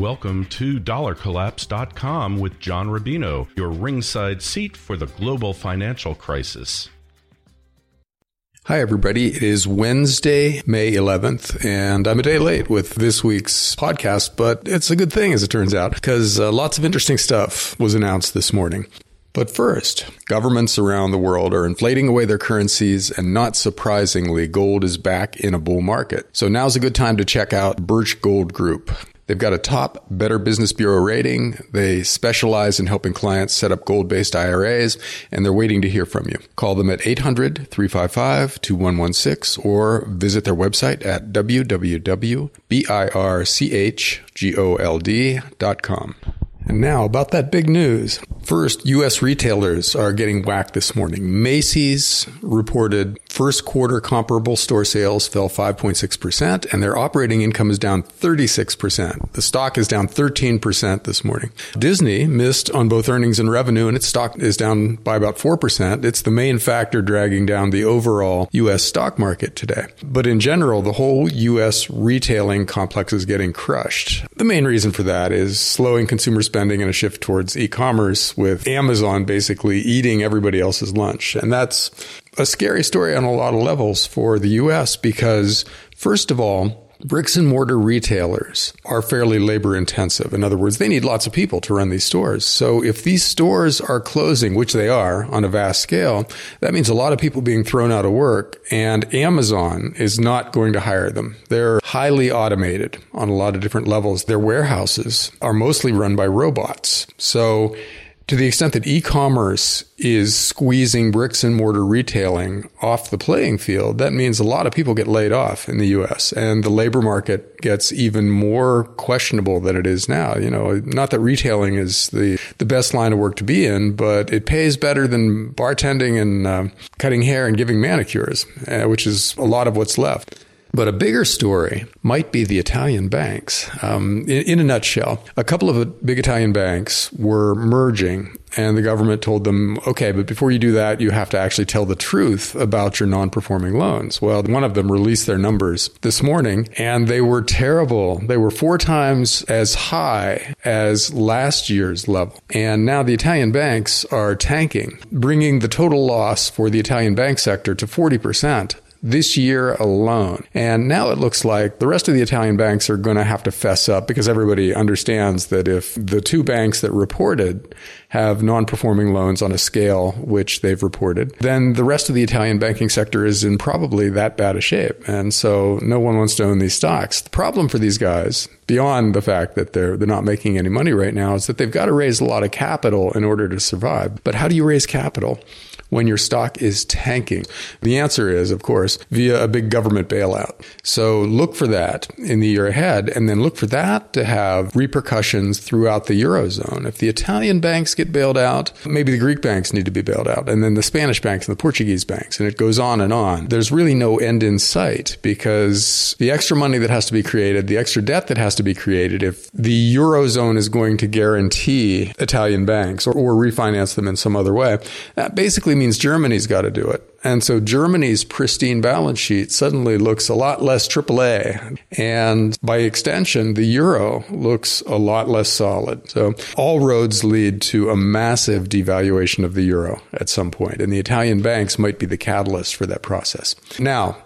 Welcome to DollarCollapse.com with John Rubino, your ringside seat for the global financial crisis. Hi, everybody. It is Wednesday, May 11th, and I'm a day late with this week's podcast, but it's a good thing, as it turns out, because uh, lots of interesting stuff was announced this morning. But first, governments around the world are inflating away their currencies, and not surprisingly, gold is back in a bull market. So now's a good time to check out Birch Gold Group. They've got a top Better Business Bureau rating. They specialize in helping clients set up gold based IRAs, and they're waiting to hear from you. Call them at 800 355 2116 or visit their website at www.birchgold.com. And now about that big news. First, U.S. retailers are getting whacked this morning. Macy's reported first quarter comparable store sales fell 5.6% and their operating income is down 36%. The stock is down 13% this morning. Disney missed on both earnings and revenue and its stock is down by about 4%. It's the main factor dragging down the overall U.S. stock market today. But in general, the whole U.S. retailing complex is getting crushed. The main reason for that is slowing consumer spending and a shift towards with Amazon basically eating everybody else's lunch. And that's a scary story on a lot of levels for the US because, first of all, bricks and mortar retailers are fairly labor intensive. In other words, they need lots of people to run these stores. So if these stores are closing, which they are on a vast scale, that means a lot of people being thrown out of work and Amazon is not going to hire them. They're highly automated on a lot of different levels. Their warehouses are mostly run by robots. So to the extent that e-commerce is squeezing bricks and mortar retailing off the playing field, that means a lot of people get laid off in the US and the labor market gets even more questionable than it is now. You know, not that retailing is the, the best line of work to be in, but it pays better than bartending and uh, cutting hair and giving manicures, uh, which is a lot of what's left. But a bigger story might be the Italian banks. Um, in, in, a nutshell, a couple of big Italian banks were merging, and the government told them, okay, but before you do that, you have to actually tell the truth about your non performing loans. Well, one of them released their numbers this morning, and they were terrible. They were four times as high as last year's level. And now the Italian banks are tanking, bringing the total loss for the Italian bank sector to 40% this year alone. And now it looks like the rest of the Italian banks are going to have to fess up because everybody understands that if the two banks that reported have non-performing loans on a scale which they've reported, then the rest of the Italian banking sector is in probably that bad a shape. And so no one wants to own these stocks. The problem for these guys, beyond the fact that they're they're not making any money right now, is that they've got to raise a lot of capital in order to survive. But how do you raise capital? When your stock is tanking? The answer is, of course, via a big government bailout. So look for that in the year ahead and then look for that to have repercussions throughout the Eurozone. If the Italian banks get bailed out, maybe the Greek banks need to be bailed out and then the Spanish banks and the Portuguese banks and it goes on and on. There's really no end in sight because the extra money that has to be created, the extra debt that has to be created, if the Eurozone is going to guarantee Italian banks or, or refinance them in some other way, that basically means means Germany's got to do it. And so Germany's pristine balance sheet suddenly looks a lot less AAA. And by extension, the euro looks a lot less solid. So all roads lead to a massive devaluation of the euro at some point. And the Italian banks might be the catalyst for that process. Now,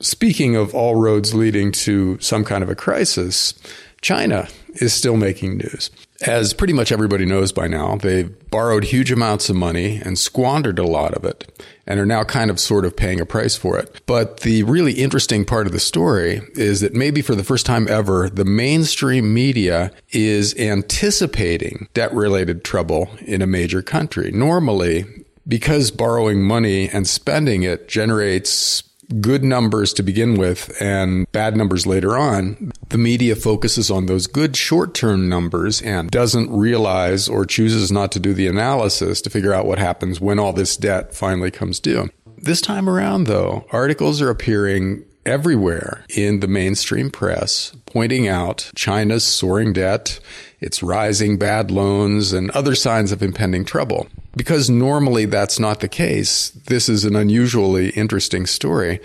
speaking of all roads leading to some kind of a crisis, China is still making news. As pretty much everybody knows by now, they've borrowed huge amounts of money and squandered a lot of it and are now kind of sort of paying a price for it. But the really interesting part of the story is that maybe for the first time ever, the mainstream media is anticipating debt related trouble in a major country. Normally, because borrowing money and spending it generates good numbers to begin with and bad numbers later on, the media focuses on those good short term numbers and doesn't realize or chooses not to do the analysis to figure out what happens when all this debt finally comes due. This time around, though, articles are appearing everywhere in the mainstream press pointing out China's soaring debt, its rising bad loans, and other signs of impending trouble. Because normally that's not the case, this is an unusually interesting story.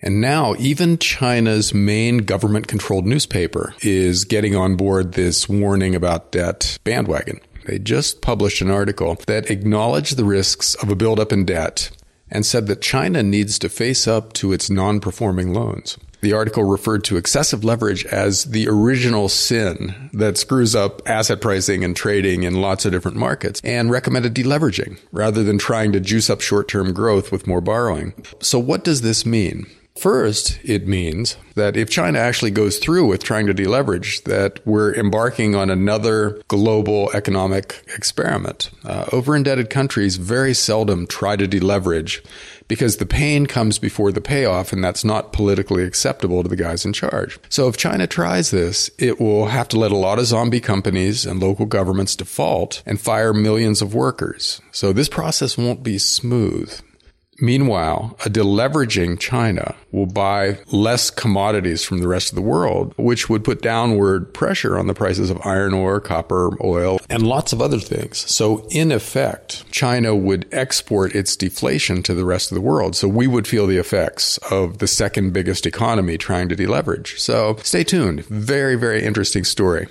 And now even China's main government controlled newspaper is getting on board this warning about debt bandwagon. They just published an article that acknowledged the risks of a buildup in debt and said that China needs to face up to its non-performing loans. The article referred to excessive leverage as the original sin that screws up asset pricing and trading in lots of different markets and recommended deleveraging rather than trying to juice up short-term growth with more borrowing. So what does this mean? First, it means that if China actually goes through with trying to deleverage, that we're embarking on another global economic experiment. Uh, over indebted countries very seldom try to deleverage because the pain comes before the payoff, and that's not politically acceptable to the guys in charge. So if China tries this, it will have to let a lot of zombie companies and local governments default and fire millions of workers. So this process won't be smooth. Meanwhile, a deleveraging China will buy less commodities from the rest of the world, which would put downward pressure on the prices of iron ore, copper, oil, and lots of other things. So in effect, China would export its deflation to the rest of the world. So we would feel the effects of the second biggest economy trying to deleverage. So stay tuned. Very, very interesting story.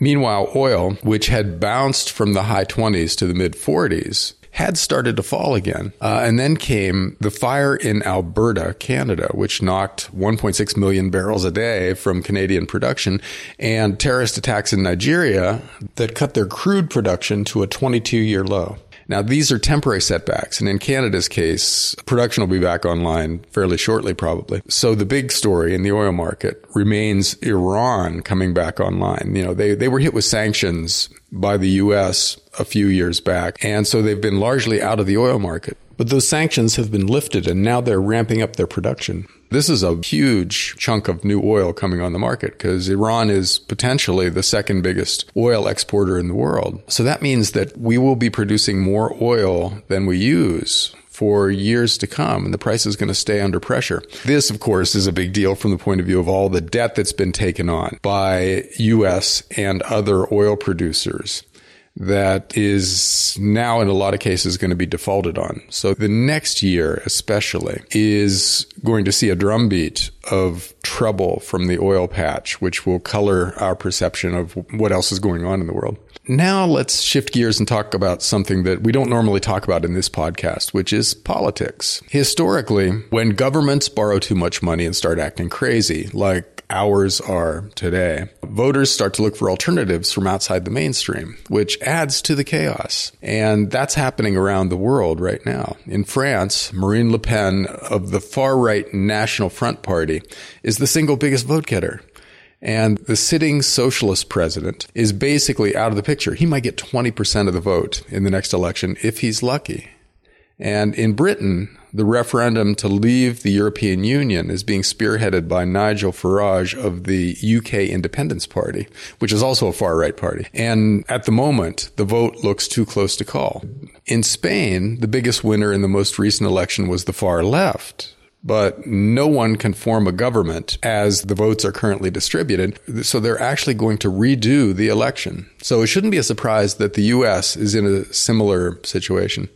Meanwhile, oil, which had bounced from the high 20s to the mid 40s, had started to fall again. Uh, and then came the fire in Alberta, Canada, which knocked 1.6 million barrels a day from Canadian production, and terrorist attacks in Nigeria that cut their crude production to a 22 year low. Now, these are temporary setbacks. And in Canada's case, production will be back online fairly shortly, probably. So the big story in the oil market remains Iran coming back online. You know, they, they were hit with sanctions by the U.S. a few years back. And so they've been largely out of the oil market. But those sanctions have been lifted and now they're ramping up their production. This is a huge chunk of new oil coming on the market because Iran is potentially the second biggest oil exporter in the world. So that means that we will be producing more oil than we use for years to come, and the price is going to stay under pressure. This, of course, is a big deal from the point of view of all the debt that's been taken on by U.S. and other oil producers that is now in a lot of cases going to be defaulted on. So the next year, especially, is going to see a drumbeat of trouble from the oil patch, which will color our perception of what else is going on in the world. Now let's shift gears and talk about something that we don't normally talk about in this podcast, which is politics. Historically, when governments borrow too much money and start acting crazy, like ours are today. Voters start to look for alternatives from outside the mainstream, which adds to the chaos. And that's happening around the world right now. In France, Marine Le Pen of the far right National Front Party is the single biggest vote getter. And the sitting socialist president is basically out of the picture. He might get 20% of the vote in the next election if he's lucky. And in Britain, the referendum to leave the European Union is being spearheaded by Nigel Farage of the UK Independence Party, which is also a far right party. And at the moment, the vote looks too close to call. In Spain, the biggest winner in the most recent election was the far left but no one can form a government as the votes are currently distributed. So they're actually going to redo the election. So it shouldn't be a surprise that the U.S. is in a similar situation.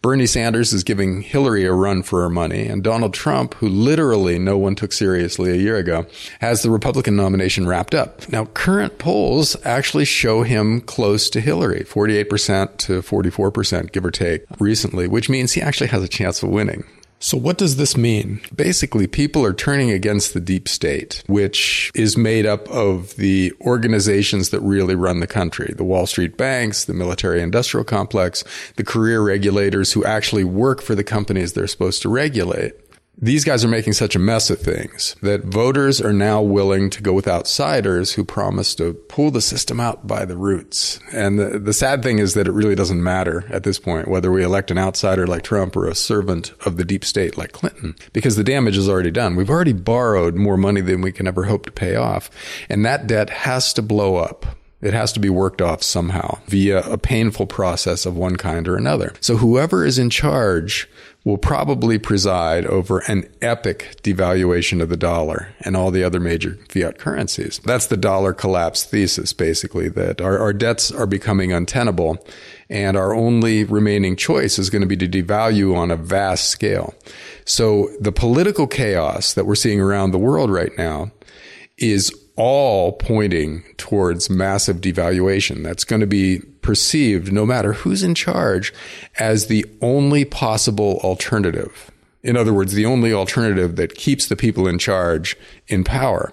Bernie Sanders is giving Hillary a run for her money, and Donald Trump, who literally no one took seriously a year ago, has the Republican nomination wrapped up. Now, current polls actually show him close to Hillary, 48% to 44%, give or take, recently, which means he actually has a chance of winning. So, what does this mean? Basically, people are turning against the deep state, which is made up of the organizations that really run the country the Wall Street banks, the military industrial complex, the career regulators who actually work for the companies they're supposed to regulate these guys are making such a mess of things that voters are now willing to go with outsiders who promise to pull the system out by the roots. And the, the, sad thing is that it really doesn't matter at this point whether we elect an outsider like Trump or a servant of the deep state like Clinton, because the damage is already done. We've already borrowed more money than we can ever hope to pay off. And that debt has to blow up It has to be worked off somehow via a painful process of one kind or another. So whoever is in charge will probably preside over an epic devaluation of the dollar and all the other major fiat currencies. That's the dollar collapse thesis, basically, that our, our debts are becoming untenable and our only remaining choice is going to be to devalue on a vast scale. So the political chaos that we're seeing around the world right now is all pointing towards massive devaluation. That's going to be perceived, no matter who's in charge, as the only possible alternative. In other words, the only alternative that keeps the people in charge in power.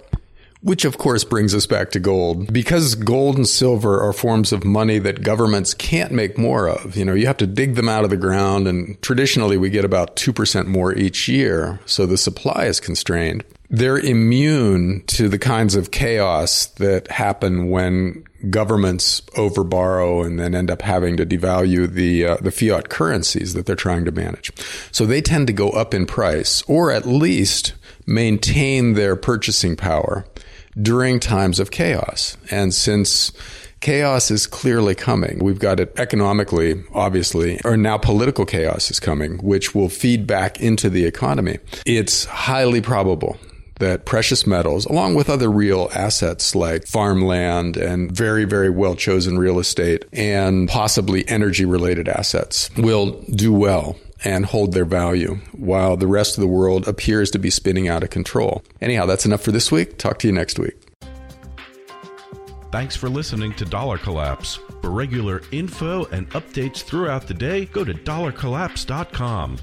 Which of course brings us back to gold. Because gold and silver are forms of money that governments can't make more of. You know, you have to dig them out of the ground and traditionally we get about 2% more each year. So the supply is constrained they're immune to the kinds of chaos that happen when governments overborrow and then end up having to devalue the uh, the fiat currencies that they're trying to manage. So they tend to go up in price or at least maintain their purchasing power during times of chaos. And since chaos is clearly coming. We've got it economically, obviously, or now political chaos is coming, which will feed back into the economy. It's highly probable that precious metals, along with other real assets like farmland and very, very well chosen real estate and possibly energy related assets, will do well and hold their value while the rest of the world appears to be spinning out of control. Anyhow, that's enough for this week. Talk to you next week. Thanks for listening to Dollar Collapse. For regular info and updates throughout the day, go to dollarcollapse.com.